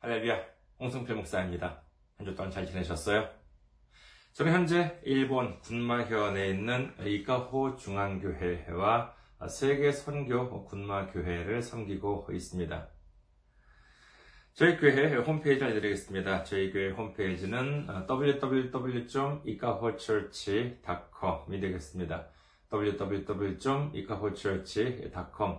할렐루야, 홍승필 목사입니다. 한 주 동안 잘 지내셨어요? 저는 현재 일본 군마현에 있는 이카호 중앙교회와 세계 선교 군마교회를 섬기고 있습니다. 저희 교회 홈페이지 알려드리겠습니다. 저희 교회 홈페이지는 www.ikahochurch.com이 되겠습니다. www.ikahochurch.com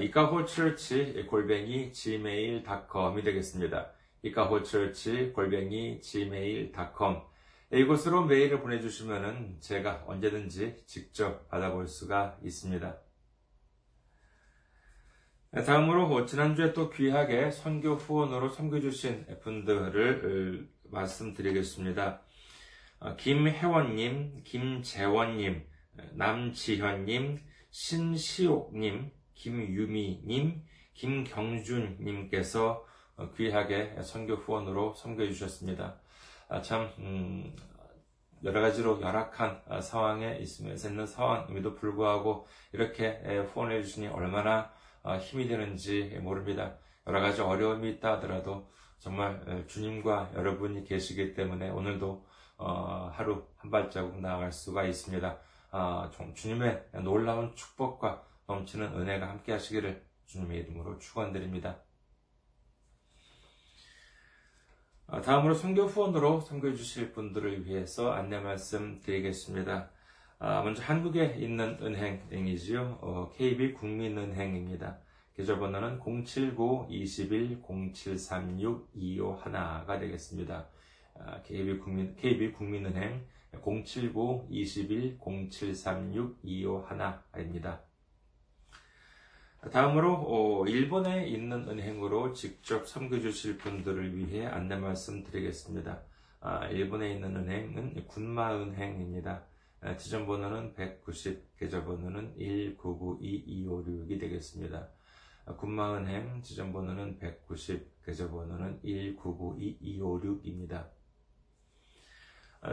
이카호처치 골뱅이 gmail.com이 되겠습니다. 이카호처치 골뱅이 gmail.com 이곳으로 메일을 보내주시면 제가 언제든지 직접 받아볼 수가 있습니다. 다음으로 지난주에 또 귀하게 선교 후원으로 섬겨주신 분들을 말씀드리겠습니다. 김혜원님, 김재원님, 남지현님, 신시옥님, 김유미님, 김경준님께서 귀하게 선교 후원으로 섬겨주셨습니다. 참 음, 여러 가지로 열악한 상황에 있으면서 있는 상황임에도 불구하고 이렇게 후원해 주시니 얼마나 힘이 되는지 모릅니다. 여러 가지 어려움이 있다 하더라도 정말 주님과 여러분이 계시기 때문에 오늘도 하루 한 발자국 나아갈 수가 있습니다. 주님의 놀라운 축복과 넘치는 은혜가 함께 하시기를 주님의 이름으로 축원드립니다. 아, 다음으로 선교 후원으로 선교해 주실 분들을 위해서 안내 말씀 드리겠습니다. 아, 먼저 한국에 있는 은행이지요. 어, KB 국민은행입니다. 계좌번호는 079-21-0736-251가 되겠습니다. KB 국민, KB 국민은행 079-21-0736-251입니다. 다음으로 어, 일본에 있는 은행으로 직접 섬겨주실 분들을 위해 안내 말씀드리겠습니다. 아, 일본에 있는 은행은 군마은행입니다. 아, 지점 번호는 190, 계좌 번호는 1992256이 되겠습니다. 아, 군마은행 지점 번호는 190, 계좌 번호는 1992256입니다.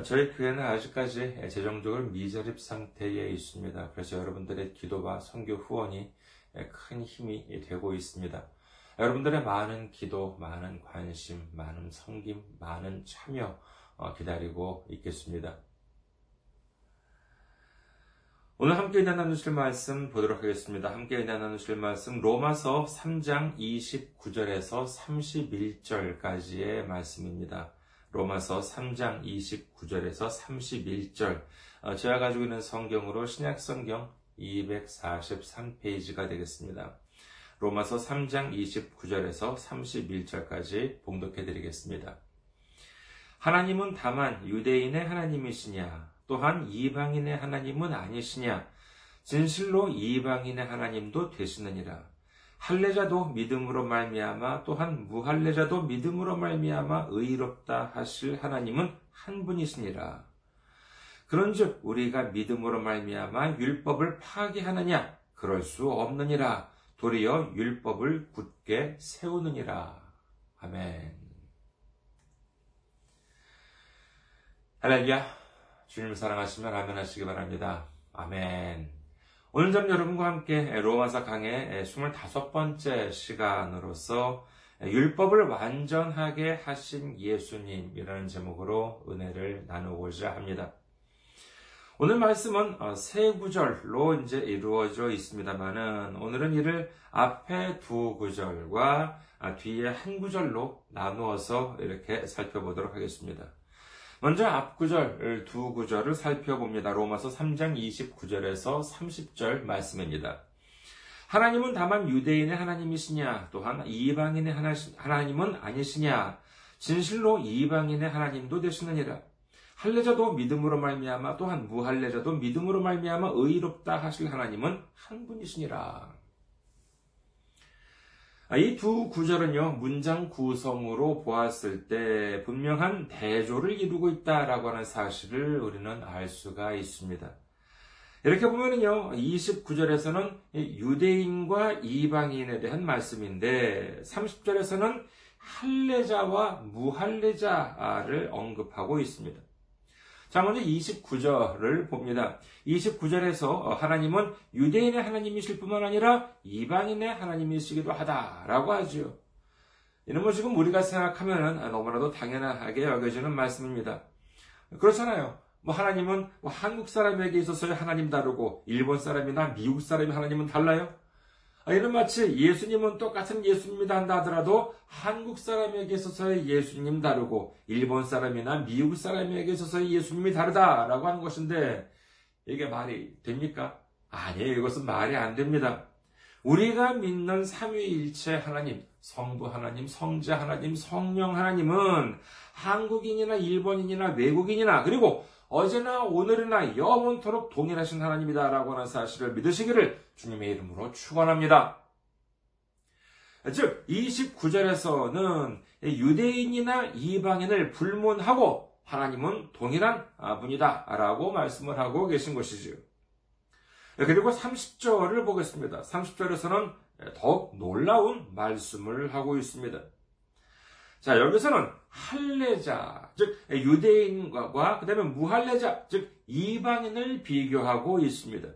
저희 교회는 아직까지 재정적으로 미자립 상태에 있습니다. 그래서 여러분들의 기도와 선교 후원이 큰 힘이 되고 있습니다. 여러분들의 많은 기도, 많은 관심, 많은 섬김, 많은 참여 어, 기다리고 있겠습니다. 오늘 함께 나누실 말씀 보도록 하겠습니다. 함께 나누실 말씀 로마서 3장 29절에서 31절까지의 말씀입니다. 로마서 3장 29절에서 31절 어, 제가 가지고 있는 성경으로 신약 성경 243페이지가 되겠습니다. 로마서 3장 29절에서 31절까지 봉독해 드리겠습니다. 하나님은 다만 유대인의 하나님이시냐 또한 이방인의 하나님은 아니시냐 진실로 이방인의 하나님도 되시느니라 할례자도 믿음으로 말미암아 또한 무할례자도 믿음으로 말미암아 의롭다 하실 하나님은 한 분이시니라 그런즉 우리가 믿음으로 말미암아 율법을 파기하느냐? 그럴 수 없느니라. 도리어 율법을 굳게 세우느니라. 아멘. 할렐루야. 주님 사랑하시면 아멘 하시기 바랍니다. 아멘. 오늘 전 여러분과 함께 로마서 강의 25번째 시간으로서 율법을 완전하게 하신 예수님이라는 제목으로 은혜를 나누고자 합니다. 오늘 말씀은 어, 세 구절로 이제 이루어져 있습니다만은 오늘은 이를 앞에 두 구절과 아, 뒤에 한 구절로 나누어서 이렇게 살펴보도록 하겠습니다. 먼저 앞 구절 두 구절을 살펴봅니다. 로마서 3장 29절에서 30절 말씀입니다. 하나님은 다만 유대인의 하나님이시냐 또한 이방인의 하나님은 아니시냐 진실로 이방인의 하나님도 되시느니라 할례자도 믿음으로 말미암아 또한 무할례자도 믿음으로 말미암아 의롭다 하실 하나님은 한 분이시니라. 아, 이두 구절은요, 문장 구성으로 보았을 때 분명한 대조를 이루고 있다라고 하는 사실을 우리는 알 수가 있습니다. 이렇게 보면은요, 29절에서는 유대인과 이방인에 대한 말씀인데, 30절에서는 할례자와 무할례자를 언급하고 있습니다. 자, 먼저 29절을 봅니다. 29절에서 하나님은 유대인의 하나님이실 뿐만 아니라 이방인의 하나님이시기도 하다라고 하지요. 이런 거 지금 우리가 생각하면 너무나도 당연하게 여겨지는 말씀입니다. 그렇잖아요. 뭐 하나님은 뭐 한국 사람에게 있어서의 하나님 다르고 일본 사람이나 미국 사람이 하나님은 달라요? 아, 이런 마치 예수님은 똑같은 예수님이다 한다 하더라도 한국 사람에게 있어서의 예수님 다르고 일본 사람이나 미국 사람에게 있어서의 예수님이 다르다라고 하는 것인데 이게 말이 됩니까? 아니에요. 이것은 말이 안 됩니다. 우리가 믿는 삼위일체 하나님, 성부 하나님, 성자 하나님, 성령 하나님은 한국인이나 일본인이나 외국인이나 그리고 어제나 오늘이나 영원토록 동일하신 하나님이다라고 하는 사실을 믿으시기를 주님의 이름으로 축원합니다. 즉 29절에서는 유대인이나 이방인을 불문하고 하나님은 동일한 분이다라고 말씀을 하고 계신 것이지요. 그리고 30절을 보겠습니다. 30절에서는 더욱 놀라운 말씀을 하고 있습니다. 자, 여기서는 할례자, 즉 유대인과 그다음에 무할례자, 즉 이방인을 비교하고 있습니다.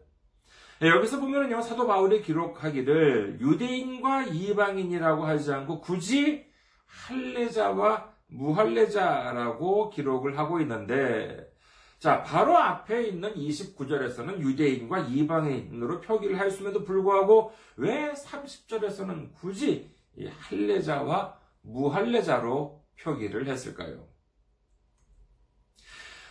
여기서 보면은요, 사도 바울이 기록하기를 유대인과 이방인이라고 하지 않고 굳이 할례자와 무할례자라고 기록을 하고 있는데, 자, 바로 앞에 있는 29절에서는 유대인과 이방인으로 표기를 했음에도 불구하고 왜 30절에서는 굳이 할례자와 무할례자로 표기를 했을까요?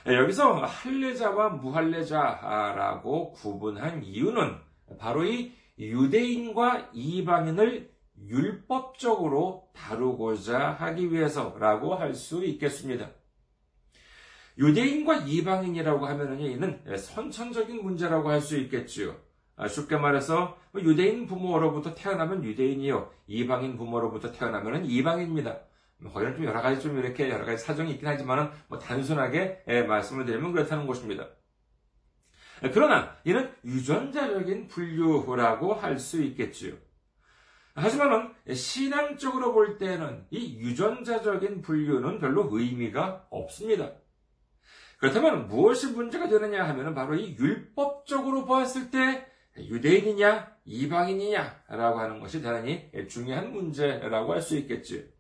네, 여기서 할례자와 무할례자라고 구분한 이유는 바로 이 유대인과 이방인을 율법적으로 다루고자 하기 위해서라고 할 수 있겠습니다. 유대인과 이방인이라고 하면은 이는 선천적인 문제라고 할 수 있겠지요. 아, 쉽게 말해서 뭐 유대인 부모로부터 태어나면 유대인이요, 이방인 부모로부터 태어나면 이방인입니다. 뭐 거기는 좀 여러 가지 좀 이렇게 여러 가지 사정이 있긴 하지만은 뭐 단순하게 예, 말씀을 드리면 그렇다는 것입니다. 그러나 이는 유전자적인 분류라고 할 수 있겠지요. 하지만은 신앙적으로 볼 때는 이 유전자적인 분류는 별로 의미가 없습니다. 그렇다면 무엇이 문제가 되느냐 하면 바로 이 율법적으로 보았을 때 유대인이냐 이방인이냐라고 하는 것이 대단히 중요한 문제라고 할 수 있겠지.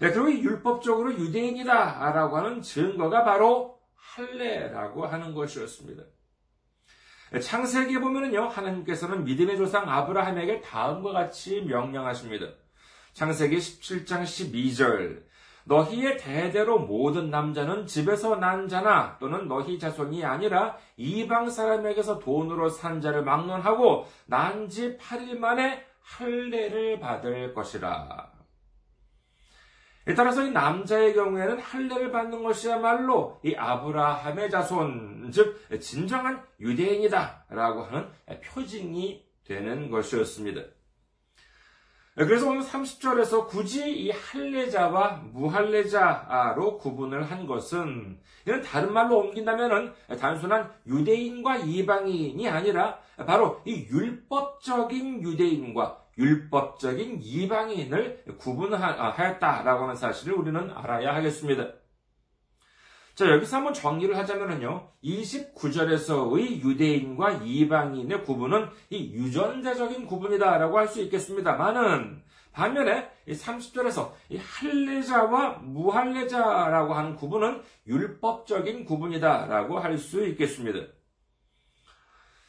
네, 그리고 율법적으로 유대인이다라고 하는 증거가 바로 할례라고 하는 것이었습니다. 창세기에 보면은요, 하나님께서는 믿음의 조상 아브라함에게 다음과 같이 명령하십니다. 창세기 17장 12절. 너희의 대대로 모든 남자는 집에서 난 자나 또는 너희 자손이 아니라 이방 사람에게서 돈으로 산 자를 막론하고 난 지 8일 만에 할례를 받을 것이라. 따라서 이 남자의 경우에는 할례를 받는 것이야말로 이 아브라함의 자손, 즉 진정한 유대인이다라고 하는 표징이 되는 것이었습니다. 그래서 오늘 30절에서 굳이 이 할례자와 무할례자로 구분을 한 것은 이는 다른 말로 옮긴다면 단순한 유대인과 이방인이 아니라 바로 이 율법적인 유대인과 율법적인 이방인을 구분하였다라고 하는 사실을 우리는 알아야 하겠습니다. 자, 여기서 한번 정리를 하자면요. 29절에서의 유대인과 이방인의 구분은 이 유전자적인 구분이다라고 할 수 있겠습니다만은, 반면에 30절에서 이 할례자와 무할례자라고 하는 구분은 율법적인 구분이다라고 할 수 있겠습니다.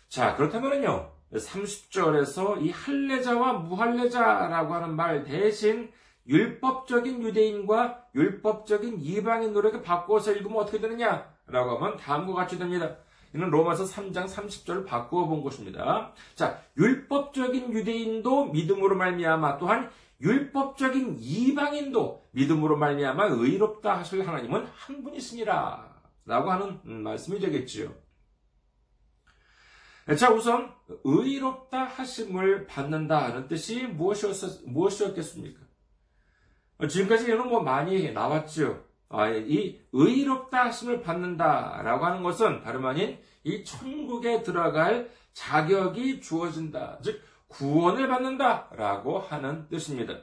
자, 그렇다면요. 30절에서 이 할례자와 무할례자라고 하는 말 대신 율법적인 유대인과 율법적인 이방인 노력에 바꾸어서 읽으면 어떻게 되느냐? 라고 하면 다음과 같이 됩니다. 이는 로마서 3장 30절을 바꾸어 본 것입니다. 자, 율법적인 유대인도 믿음으로 말미암아 또한 율법적인 이방인도 믿음으로 말미암아 의롭다 하실 하나님은 한 분이시니라 라고 하는 음, 말씀이 되겠지요. 자, 우선 의롭다 하심을 받는다는 뜻이 무엇이었, 무엇이었겠습니까? 지금까지 이런 뭐 많이 나왔죠. 아, 이 의롭다 하심을 받는다라고 하는 것은 다름 아닌 이 천국에 들어갈 자격이 주어진다. 즉, 구원을 받는다라고 하는 뜻입니다.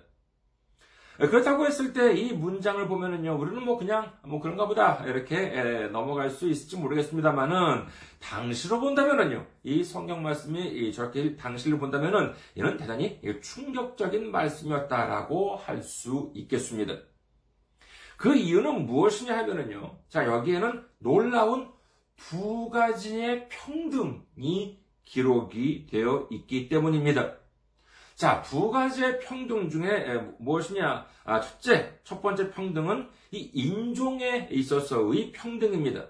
그렇다고 했을 때 이 문장을 보면은요, 우리는 뭐 그냥 뭐 그런가 보다 이렇게 넘어갈 수 있을지 모르겠습니다만은 당시로 본다면은요, 이 성경 말씀이 저렇게 당시를 본다면은 이는 대단히 충격적인 말씀이었다라고 할 수 있겠습니다. 그 이유는 무엇이냐 하면은요, 자 여기에는 놀라운 두 가지의 평등이 기록이 되어 있기 때문입니다. 자, 두 가지의 평등 중에 무엇이냐? 아, 첫째, 첫 번째 평등은 이 인종에 있어서의 평등입니다.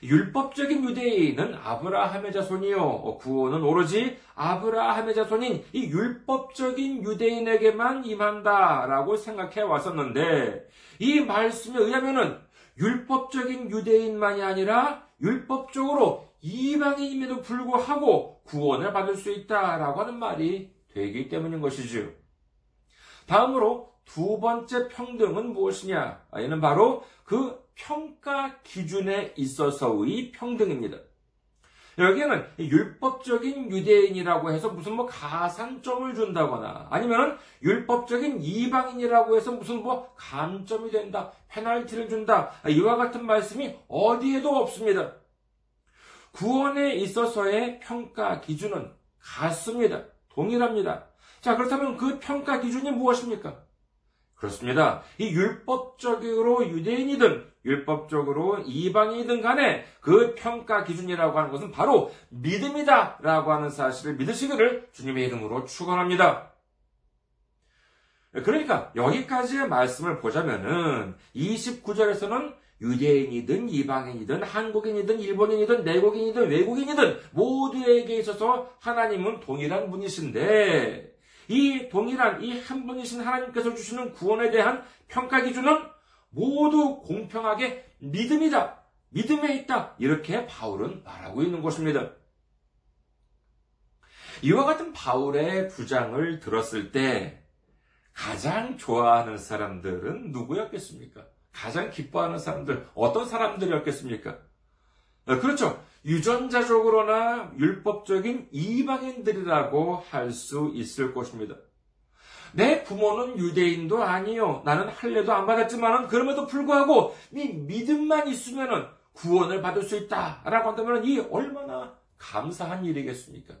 율법적인 유대인은 아브라함의 자손이요. 구원은 오로지 아브라함의 자손인 이 율법적인 유대인에게만 임한다라고 생각해 왔었는데 이 말씀에 의하면은 율법적인 유대인만이 아니라 율법적으로 이방인임에도 불구하고 구원을 받을 수 있다라고 하는 말이 되기 때문인 것이지요. 다음으로 두 번째 평등은 무엇이냐? 아, 이는 바로 그 평가 기준에 있어서의 평등입니다. 여기에는 율법적인 유대인이라고 해서 무슨 뭐 가산점을 준다거나 아니면 율법적인 이방인이라고 해서 무슨 뭐 감점이 된다, 페널티를 준다 이와 같은 말씀이 어디에도 없습니다. 구원에 있어서의 평가 기준은 같습니다. 동일합니다. 자, 그렇다면 그 평가 기준이 무엇입니까? 그렇습니다. 이 율법적으로 유대인이든 율법적으로 이방인이든 간에 그 평가 기준이라고 하는 것은 바로 믿음이다 라고 하는 사실을 믿으시기를 주님의 이름으로 축원합니다. 그러니까 여기까지의 말씀을 보자면은 29절에서는 유대인이든 이방인이든 한국인이든 일본인이든 내국인이든 외국인이든 모두에게 있어서 하나님은 동일한 분이신데 이 동일한 이 한 분이신 하나님께서 주시는 구원에 대한 평가 기준은 모두 공평하게 믿음이다. 믿음에 있다. 이렇게 바울은 말하고 있는 것입니다. 이와 같은 바울의 주장을 들었을 때 가장 좋아하는 사람들은 누구였겠습니까? 가장 기뻐하는 사람들, 어떤 사람들이었겠습니까? 어, 그렇죠. 유전자적으로나 율법적인 이방인들이라고 할 수 있을 것입니다. 내 부모는 유대인도 아니요. 나는 할례도 안 받았지만은 그럼에도 불구하고 이 믿음만 있으면은 구원을 받을 수 있다라고 한다면 이 얼마나 감사한 일이겠습니까?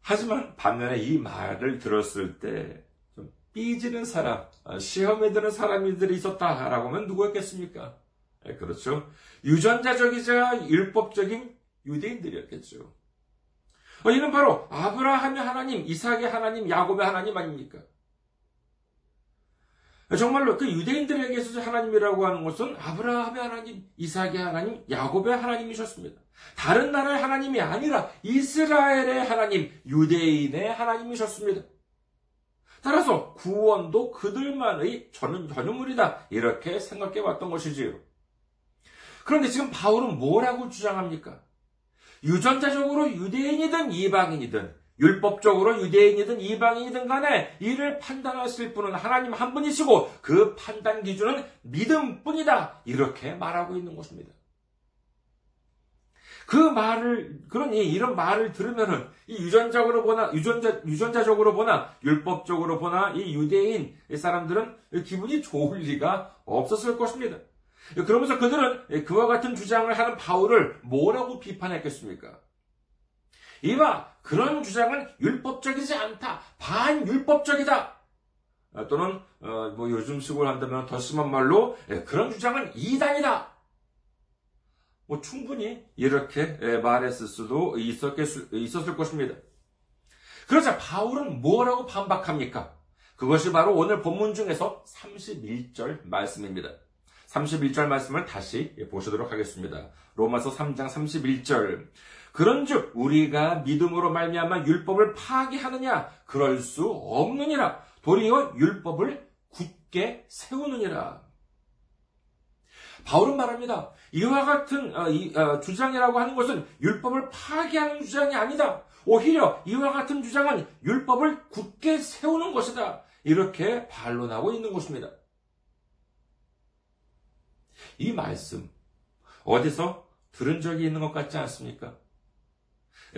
하지만 반면에 이 말을 들었을 때 삐지는 사람, 어, 시험에 드는 사람들이 있었다라고 하면 누구였겠습니까? 네, 그렇죠. 유전자적이자 율법적인 유대인들이었겠죠. 어, 이는 바로 아브라함의 하나님, 이삭의 하나님, 야곱의 하나님 아닙니까? 정말로 그 유대인들에게 서 하나님이라고 하는 것은 아브라함의 하나님, 이삭의 하나님, 야곱의 하나님이셨습니다. 다른 나라의 하나님이 아니라 이스라엘의 하나님, 유대인의 하나님이셨습니다. 따라서 구원도 그들만의 전, 전유물이다. 이렇게 생각해 왔던 것이지요. 그런데 지금 바울은 뭐라고 주장합니까? 유전자적으로 유대인이든 이방인이든 율법적으로 유대인이든 이방인이든 간에 이를 판단하실 분은 하나님 한 분이시고 그 판단 기준은 믿음뿐이다. 이렇게 말하고 있는 것입니다. 그 말을 그런 이런 말을 들으면은 이 유전적으로 보나 유전자 유전자적으로 보나 율법적으로 보나 이 유대인 사람들은 기분이 좋을 리가 없었을 것입니다. 그러면서 그들은 그와 같은 주장을 하는 바울을 뭐라고 비판했겠습니까? 이봐 그런 주장은 율법적이지 않다 반율법적이다 또는 어, 뭐 요즘식으로 한다면 더 심한 말로 그런 주장은 이단이다 뭐 충분히 이렇게 말했을 수도 있었을 것입니다. 그러자 바울은 뭐라고 반박합니까? 그것이 바로 오늘 본문 중에서 31절 말씀입니다. 31절 말씀을 다시 보시도록 하겠습니다. 로마서 3장 31절. 그런즉 우리가 믿음으로 말미암아 율법을 파기하느냐 그럴 수 없느니라 도리어 율법을 굳게 세우느니라. 바울은 말합니다. 이와 같은 어, 어, 주장이라고 하는 것은 율법을 파괴하는 주장이 아니다. 오히려 이와 같은 주장은 율법을 굳게 세우는 것이다. 이렇게 반론하고 있는 것입니다. 이 말씀 어디서 들은 적이 있는 것 같지 않습니까?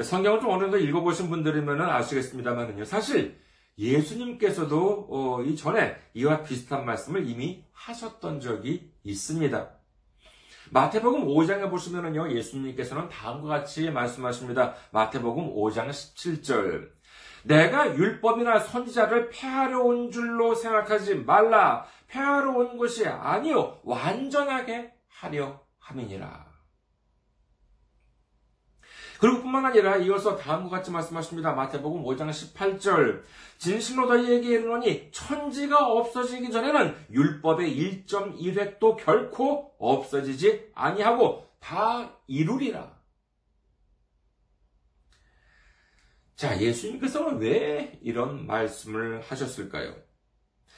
성경을 좀 어느 정도 읽어보신 분들이면 아시겠습니다만은요. 사실 예수님께서도 어, 이전에 이와 비슷한 말씀을 이미 하셨던 적이 있습니다. 마태복음 5장에 보시면은요, 예수님께서는 다음과 같이 말씀하십니다. 마태복음 5장 17절. 내가 율법이나 선지자를 폐하려 온 줄로 생각하지 말라. 폐하러 온 것이 아니요 완전하게 하려 함이니라. 그리고 뿐만 아니라 이어서 다음과 같이 말씀하십니다. 마태복음 5장 18절. 진실로 너희에게 이르노니 천지가 없어지기 전에는 율법의 1.1획도 결코 없어지지 아니하고 다 이루리라. 자, 예수님께서는 왜 이런 말씀을 하셨을까요?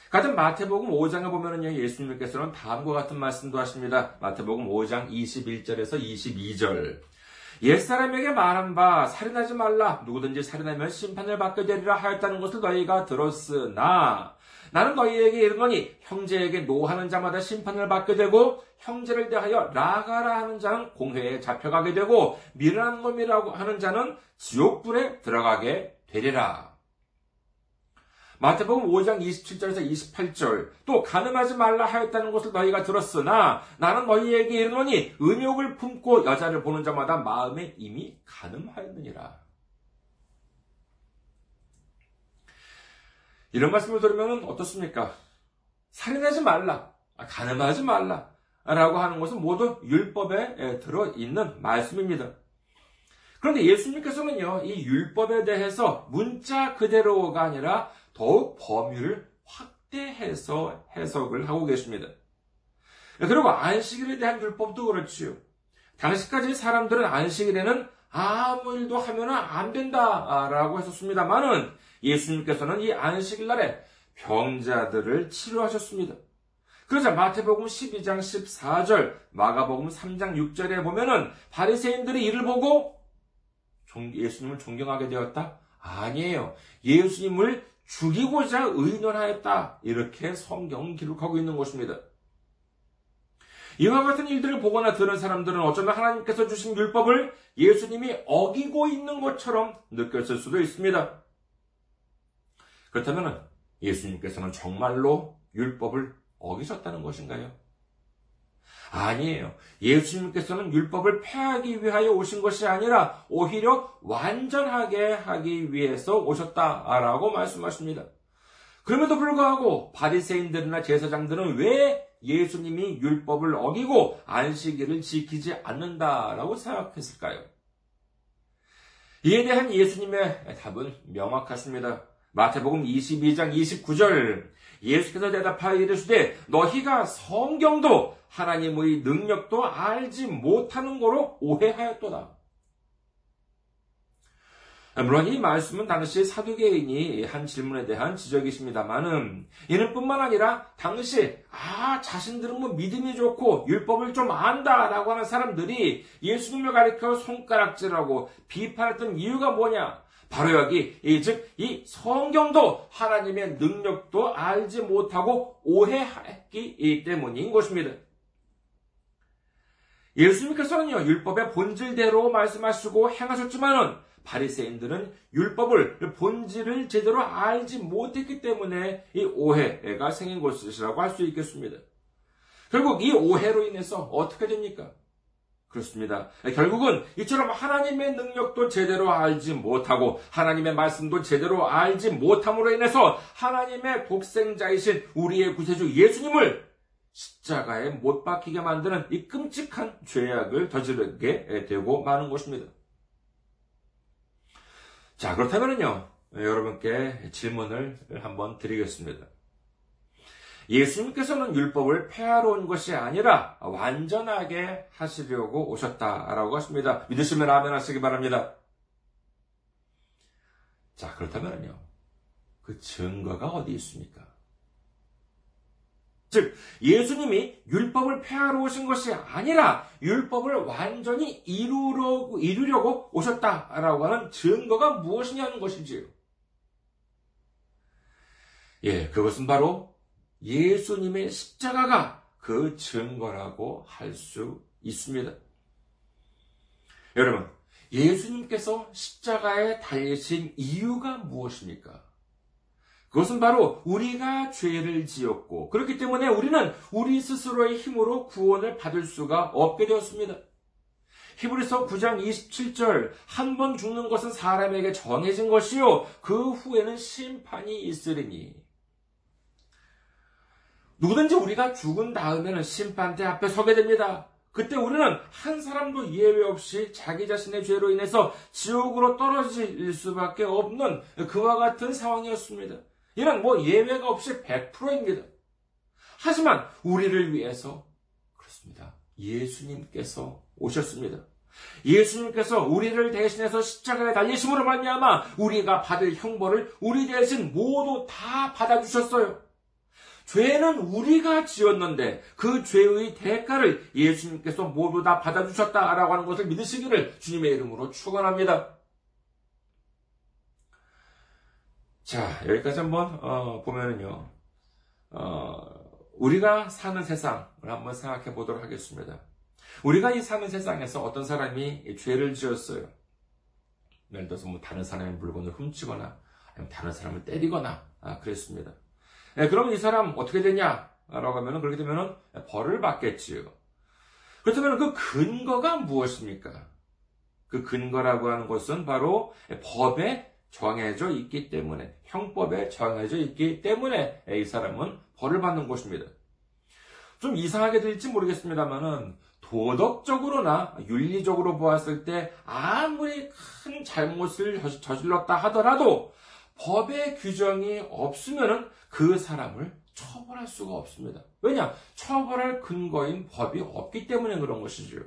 같은 마태복음 5장에 보면은요, 예수님께서는 다음과 같은 말씀도 하십니다. 마태복음 5장 21절에서 22절. 옛사람에게 말한 바 살인하지 말라 누구든지 살인하면 심판을 받게 되리라 하였다는 것을 너희가 들었으나 나는 너희에게 이르노니 형제에게 노하는 자마다 심판을 받게 되고 형제를 대하여 라가라 하는 자는 공회에 잡혀가게 되고 미련한 놈이라고 하는 자는 지옥불에 들어가게 되리라. 마태복음 5장 27절에서 28절 또 가늠하지 말라 하였다는 것을 너희가 들었으나 나는 너희에게 이르노니 은욕을 품고 여자를 보는 자마다 마음에 이미 가늠하였느니라. 이런 말씀을 들으면 어떻습니까? 살인하지 말라, 아, 가늠하지 말라 라고 하는 것은 모두 율법에 들어있는 말씀입니다. 그런데 예수님께서는요, 이 율법에 대해서 문자 그대로가 아니라 더욱 범위를 확대해서 해석을 하고 계십니다. 그리고 안식일에 대한 율법도 그렇지요. 당시까지 사람들은 안식일에는 아무 일도 하면 안 된다라고 했었습니다만은 예수님께서는 이 안식일 날에 병자들을 치료하셨습니다. 그러자 마태복음 12장 14절, 마가복음 3장 6절에 보면은 바리새인들이 이를 보고 예수님을 존경하게 되었다? 아니에요. 예수님을 죽이고자 의논하였다. 이렇게 성경 기록하고 있는 것입니다. 이와 같은 일들을 보거나 들은 사람들은 어쩌면 하나님께서 주신 율법을 예수님이 어기고 있는 것처럼 느꼈을 수도 있습니다. 그렇다면 예수님께서는 정말로 율법을 어기셨다는 것인가요? 아니에요. 예수님께서는 율법을 폐하기 위하여 오신 것이 아니라 오히려 완전하게 하기 위해서 오셨다라고 말씀하십니다. 그럼에도 불구하고 바리새인들이나 제사장들은 왜 예수님이 율법을 어기고 안식일을 지키지 않는다라고 생각했을까요? 이에 대한 예수님의 답은 명확하십니다. 마태복음 22장 29절 예수께서 대답하여 이르시되 너희가 성경도 하나님의 능력도 알지 못하는 거로 오해하였도다. 물론 이 말씀은 당시 사두개인이 한 질문에 대한 지적이십니다만은 이는 뿐만 아니라 당시 아 자신들은 뭐 믿음이 좋고 율법을 좀 안다라고 하는 사람들이 예수님을 가리켜 손가락질하고 비판했던 이유가 뭐냐? 바로 여기 즉이 성경도 하나님의 능력도 알지 못하고 오해했기 때문인 것입니다. 예수님께서는요 율법의 본질대로 말씀하시고 행하셨지만은 바리새인들은 율법을 본질을 제대로 알지 못했기 때문에 이 오해가 생긴 것이라고 할 수 있겠습니다. 결국 이 오해로 인해서 어떻게 됩니까? 그렇습니다. 결국은 이처럼 하나님의 능력도 제대로 알지 못하고 하나님의 말씀도 제대로 알지 못함으로 인해서 하나님의 독생자이신 우리의 구세주 예수님을 십자가에 못 박히게 만드는 이 끔찍한 죄악을 저지르게 되고 마는 것입니다. 자, 그렇다면요, 여러분께 질문을 한번 드리겠습니다. 예수님께서는 율법을 폐하러 온 것이 아니라 완전하게 하시려고 오셨다라고 하십니다. 믿으시면 아멘 하시기 바랍니다. 자, 그렇다면요. 그 증거가 어디 있습니까? 즉 예수님이 율법을 폐하러 오신 것이 아니라 율법을 완전히 이루려고, 이루려고 오셨다라고 하는 증거가 무엇이냐는 것이지요. 예, 그것은 바로 예수님의 십자가가 그 증거라고 할 수 있습니다. 여러분, 예수님께서 십자가에 달리신 이유가 무엇입니까? 그것은 바로 우리가 죄를 지었고 그렇기 때문에 우리는 우리 스스로의 힘으로 구원을 받을 수가 없게 되었습니다. 히브리서 9장 27절 한 번 죽는 것은 사람에게 정해진 것이요 그 후에는 심판이 있으리니 누구든지 우리가 죽은 다음에는 심판대 앞에 서게 됩니다. 그때 우리는 한 사람도 예외 없이 자기 자신의 죄로 인해서 지옥으로 떨어질 수밖에 없는 그와 같은 상황이었습니다. 이는 뭐 예외가 없이 100%입니다. 하지만 우리를 위해서 그렇습니다. 예수님께서 오셨습니다. 예수님께서 우리를 대신해서 십자가에 달리심으로 말미암아 우리가 받을 형벌을 우리 대신 모두 다 받아 주셨어요. 죄는 우리가 지었는데 그 죄의 대가를 예수님께서 모두 다 받아주셨다라고 하는 것을 믿으시기를 주님의 이름으로 축원합니다. 자 여기까지 한번 어, 보면은요 어, 우리가 사는 세상을 한번 생각해 보도록 하겠습니다. 우리가 이 사는 세상에서 어떤 사람이 죄를 지었어요. 예를 들어서 뭐 다른 사람의 물건을 훔치거나 다른 사람을 때리거나 아, 그랬습니다. 네, 그러면 이 사람 어떻게 되냐? 라고 하면 그렇게 되면 벌을 받겠지요. 그렇다면 그 근거가 무엇입니까? 그 근거라고 하는 것은 바로 법에 정해져 있기 때문에, 형법에 정해져 있기 때문에 이 사람은 벌을 받는 것입니다. 좀 이상하게 들릴지 모르겠습니다만은 도덕적으로나 윤리적으로 보았을 때 아무리 큰 잘못을 저질렀다 하더라도 법의 규정이 없으면 그 사람을 처벌할 수가 없습니다. 왜냐? 처벌할 근거인 법이 없기 때문에 그런 것이죠.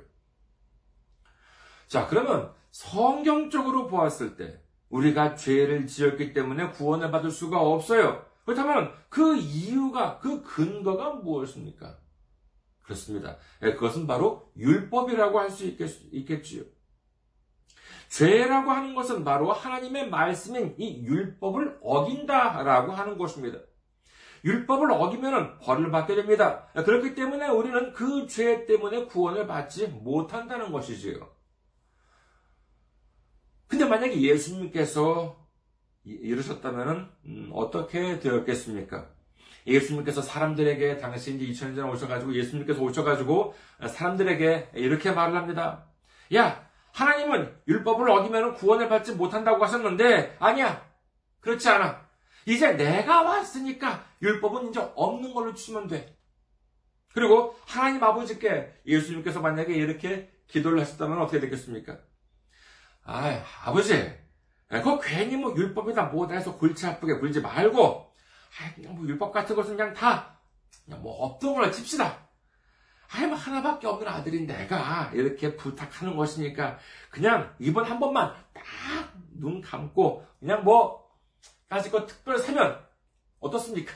자, 그러면 성경적으로 보았을 때 우리가 죄를 지었기 때문에 구원을 받을 수가 없어요. 그렇다면 그 이유가, 그 근거가 무엇입니까? 그렇습니다. 예, 그것은 바로 율법이라고 할 수 있겠지요. 죄라고 하는 것은 바로 하나님의 말씀인 이 율법을 어긴다라고 하는 것입니다. 율법을 어기면 벌을 받게 됩니다. 그렇기 때문에 우리는 그 죄 때문에 구원을 받지 못한다는 것이지요. 근데 만약에 예수님께서 이르셨다면 음, 어떻게 되었겠습니까? 예수님께서 사람들에게 당시 이제 2000년 전에 오셔가지고 예수님께서 오셔가지고 사람들에게 이렇게 말을 합니다. 야, 하나님은 율법을 어기면 구원을 받지 못한다고 하셨는데 아니야. 그렇지 않아. 이제 내가 왔으니까 율법은 이제 없는 걸로 치면 돼. 그리고 하나님 아버지께 예수님께서 만약에 이렇게 기도를 하셨다면 어떻게 되겠습니까? 아, 아버지, 그거 괜히 뭐 율법이다 뭐다 해서 골치 아프게 굴지 말고, 아, 그냥 뭐 율법 같은 것은 그냥 다, 그냥 뭐 없던 걸로 칩시다. 아이, 뭐 하나밖에 없는 아들인 내가 이렇게 부탁하는 것이니까, 그냥 이번 한 번만 딱 눈 감고, 그냥 뭐, 가지고 특별 사면, 어떻습니까?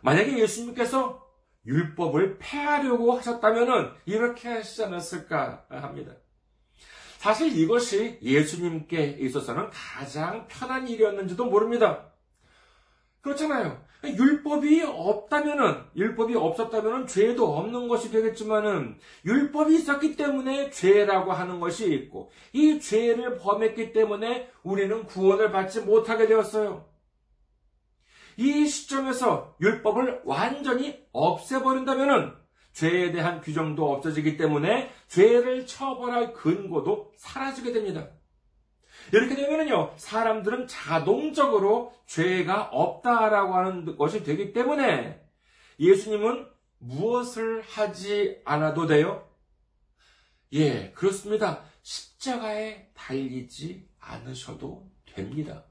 만약에 예수님께서 율법을 폐하려고 하셨다면 이렇게 하시지 않았을까 합니다. 사실 이것이 예수님께 있어서는 가장 편한 일이었는지도 모릅니다. 그렇잖아요. 율법이 없다면은, 율법이 없었다면은 죄도 없는 것이 되겠지만은, 율법이 있었기 때문에 죄라고 하는 것이 있고, 이 죄를 범했기 때문에 우리는 구원을 받지 못하게 되었어요. 이 시점에서 율법을 완전히 없애버린다면은, 죄에 대한 규정도 없어지기 때문에 죄를 처벌할 근거도 사라지게 됩니다. 이렇게 되면요, 사람들은 자동적으로 죄가 없다라고 하는 것이 되기 때문에 예수님은 무엇을 하지 않아도 돼요? 예, 그렇습니다. 십자가에 달리지 않으셔도 됩니다.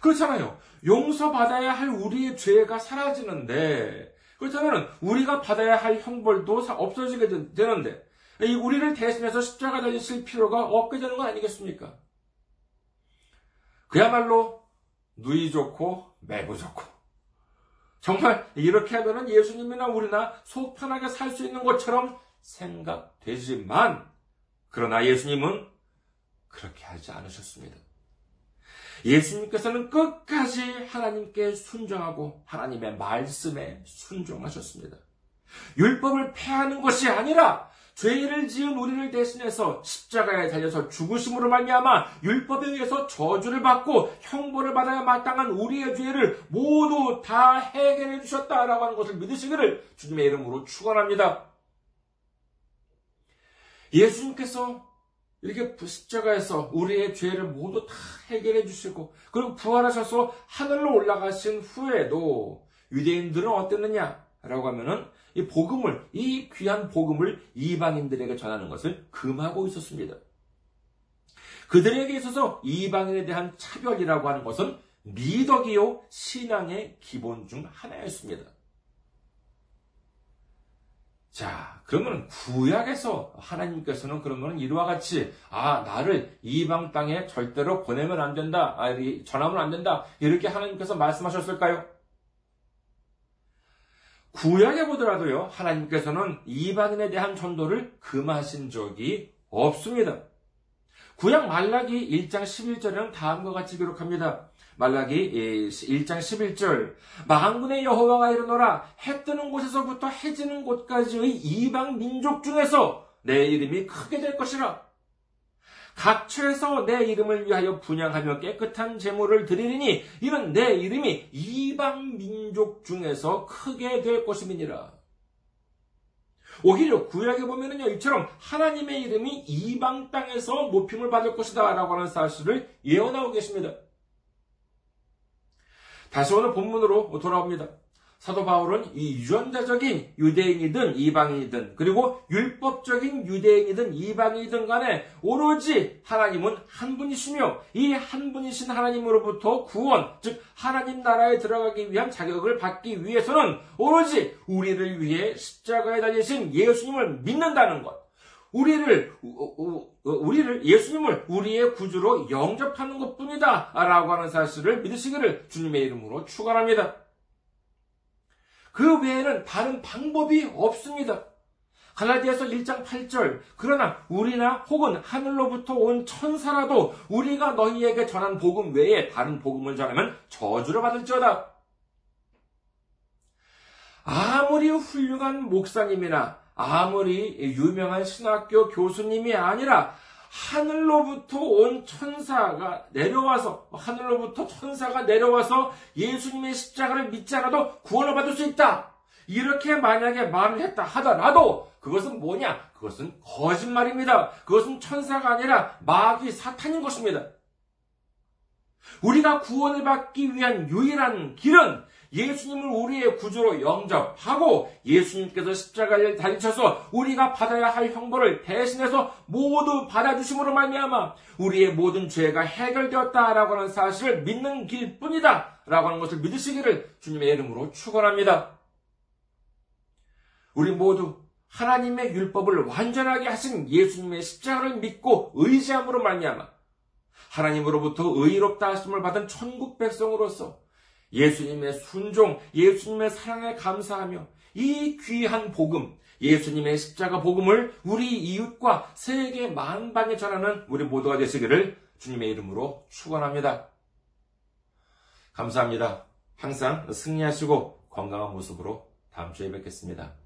그렇잖아요. 용서받아야 할 우리의 죄가 사라지는데, 그렇다면 우리가 받아야 할 형벌도 없어지게 되는데, 이 우리를 대신해서 십자가 달리실 필요가 없게 되는 거 아니겠습니까? 그야말로 누이 좋고 매부 좋고 정말 이렇게 하면은 예수님이나 우리나 속 편하게 살 수 있는 것처럼 생각되지만, 그러나 예수님은 그렇게 하지 않으셨습니다. 예수님께서는 끝까지 하나님께 순종하고 하나님의 말씀에 순종하셨습니다. 율법을 폐하는 것이 아니라 죄를 지은 우리를 대신해서 십자가에 달려서 죽으심으로 말미암아 율법에 의해서 저주를 받고 형벌을 받아야 마땅한 우리의 죄를 모두 다 해결해 주셨다라고 하는 것을 믿으시기를 주님의 이름으로 축원합니다. 예수님께서 이렇게 십자가에서 우리의 죄를 모두 다 해결해 주시고 그리고 부활하셔서 하늘로 올라가신 후에도 유대인들은 어땠느냐라고 하면은 이 복음을, 이 귀한 복음을 이방인들에게 전하는 것을 금하고 있었습니다. 그들에게 있어서 이방인에 대한 차별이라고 하는 것은 미덕이요, 신앙의 기본 중 하나였습니다. 자, 그러면 구약에서 하나님께서는 그러면 이와 같이 아 나를 이방 땅에 절대로 보내면 안 된다, 아, 전하면 안 된다 이렇게 하나님께서 말씀하셨을까요? 구약에 보더라도요, 하나님께서는 이방인에 대한 전도를 금하신 적이 없습니다. 구약 말라기 1장 11절에는 다음과 같이 기록합니다. 말라기 1장 11절 망군의 여호와가 이르노라 해 뜨는 곳에서부터 해 지는 곳까지의 이방 민족 중에서 내 이름이 크게 될 것이라 각처에서 내 이름을 위하여 분양하며 깨끗한 제물을 드리리니 이는 내 이름이 이방 민족 중에서 크게 될 것임이니라. 오히려 구약에 보면은요, 이처럼 하나님의 이름이 이방 땅에서 모임을 받을 것이다 라고 하는 사실을 예언하고 계십니다. 다시 오늘 본문으로 돌아옵니다. 사도 바울은 이 유전자적인 유대인이든 이방인이든 그리고 율법적인 유대인이든 이방인이든 간에 오로지 하나님은 한 분이시며 이 한 분이신 하나님으로부터 구원, 즉 하나님 나라에 들어가기 위한 자격을 받기 위해서는 오로지 우리를 위해 십자가에 달리신 예수님을 믿는다는 것. 우리를 우리를 예수님을 우리의 구주로 영접하는 것뿐이다라고 하는 사실을 믿으시기를 주님의 이름으로 축원합니다. 그 외에는 다른 방법이 없습니다. 갈라디아서 1장 8절 그러나 우리나 혹은 하늘로부터 온 천사라도 우리가 너희에게 전한 복음 외에 다른 복음을 전하면 저주를 받을지어다. 아무리 훌륭한 목사님이나 아무리 유명한 신학교 교수님이 아니라 하늘로부터 온 천사가 내려와서 하늘로부터 천사가 내려와서 예수님의 십자가를 믿지 않아도 구원을 받을 수 있다. 이렇게 만약에 말을 했다 하더라도 그것은 뭐냐? 그것은 거짓말입니다. 그것은 천사가 아니라 마귀 사탄인 것입니다. 우리가 구원을 받기 위한 유일한 길은 예수님을 우리의 구주로 영접하고 예수님께서 십자가를 달리셔서 우리가 받아야 할 형벌을 대신해서 모두 받아주심으로 말미암아 우리의 모든 죄가 해결되었다라고 하는 사실을 믿는 길뿐이다 라고 하는 것을 믿으시기를 주님의 이름으로 축원합니다. 우리 모두 하나님의 율법을 완전하게 하신 예수님의 십자가를 믿고 의지함으로 말미암아 하나님으로부터 의롭다 하심을 받은 천국 백성으로서 예수님의 순종, 예수님의 사랑에 감사하며 이 귀한 복음, 예수님의 십자가 복음을 우리 이웃과 세계 만방에 전하는 우리 모두가 되시기를 주님의 이름으로 축원합니다. 감사합니다. 항상 승리하시고 건강한 모습으로 다음 주에 뵙겠습니다.